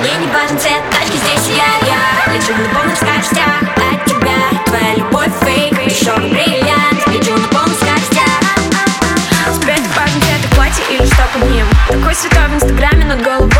Мне не важен цвет тачки, здесь я, я. Лечу на полных скоростях от тебя Твоя любовь фейк, дешевый бриллиант. Лечу на полных скоростях. Тебе так важен цвет их платья или что под ним? Такой святой в инстаграме над головой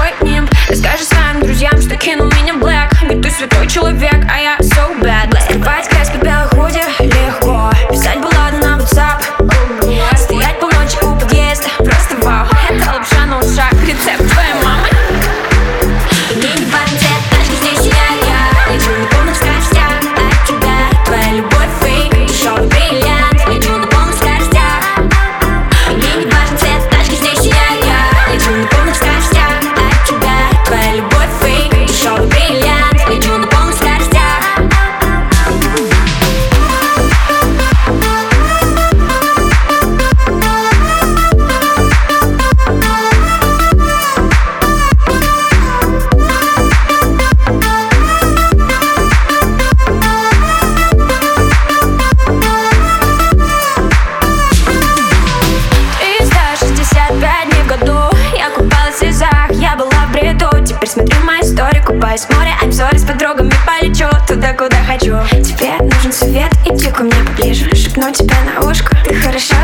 смотрю мои истории, купаюсь в море Обзоры с подругами полечу туда, куда хочу. Тебе нужен совет, иди ко мне поближе Шепну тебе на ушко, ты хорошо